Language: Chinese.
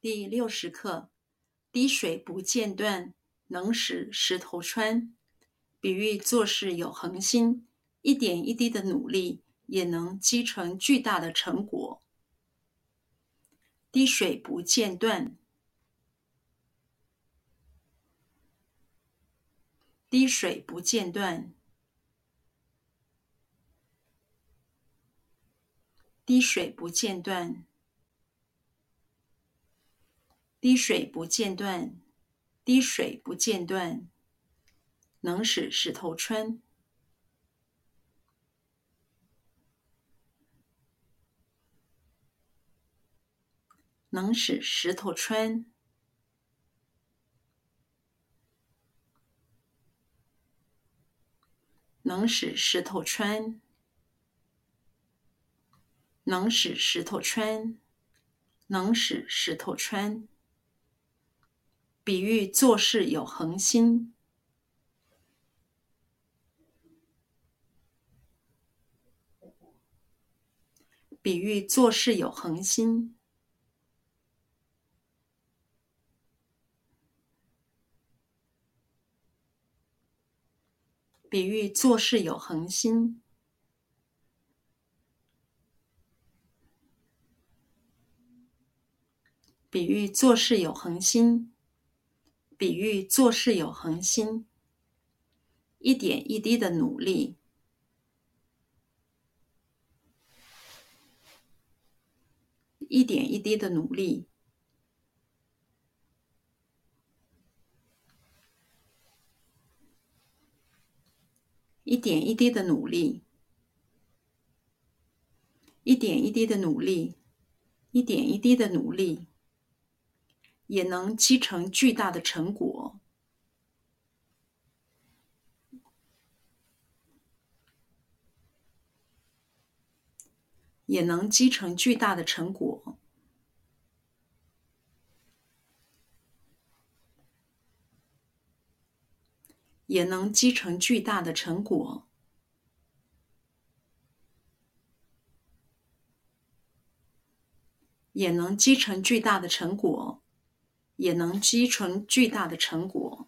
第六十课：滴水不间断，能使石头穿。比喻做事有恒心，一点一滴的努力也能积成巨大的成果。滴水不间断，滴水不间断。滴水不间断，滴水不间断，滴水不间断，能使石头穿，能使石头穿，能使石头穿。能使石头穿，能使石头穿。比喻做事有恒心，比喻做事有恒心，比喻做事有恒心。比喻做事有恒心，比喻做事有恒心，一点一滴的努力，一点一滴的努力，一点一滴的努力，一点一滴的努力，一点一滴的努力。也能积成巨大的成果，也能积成巨大的成果，也能积成巨大的成果，也能积成巨大的成果。也能积存巨大的成果。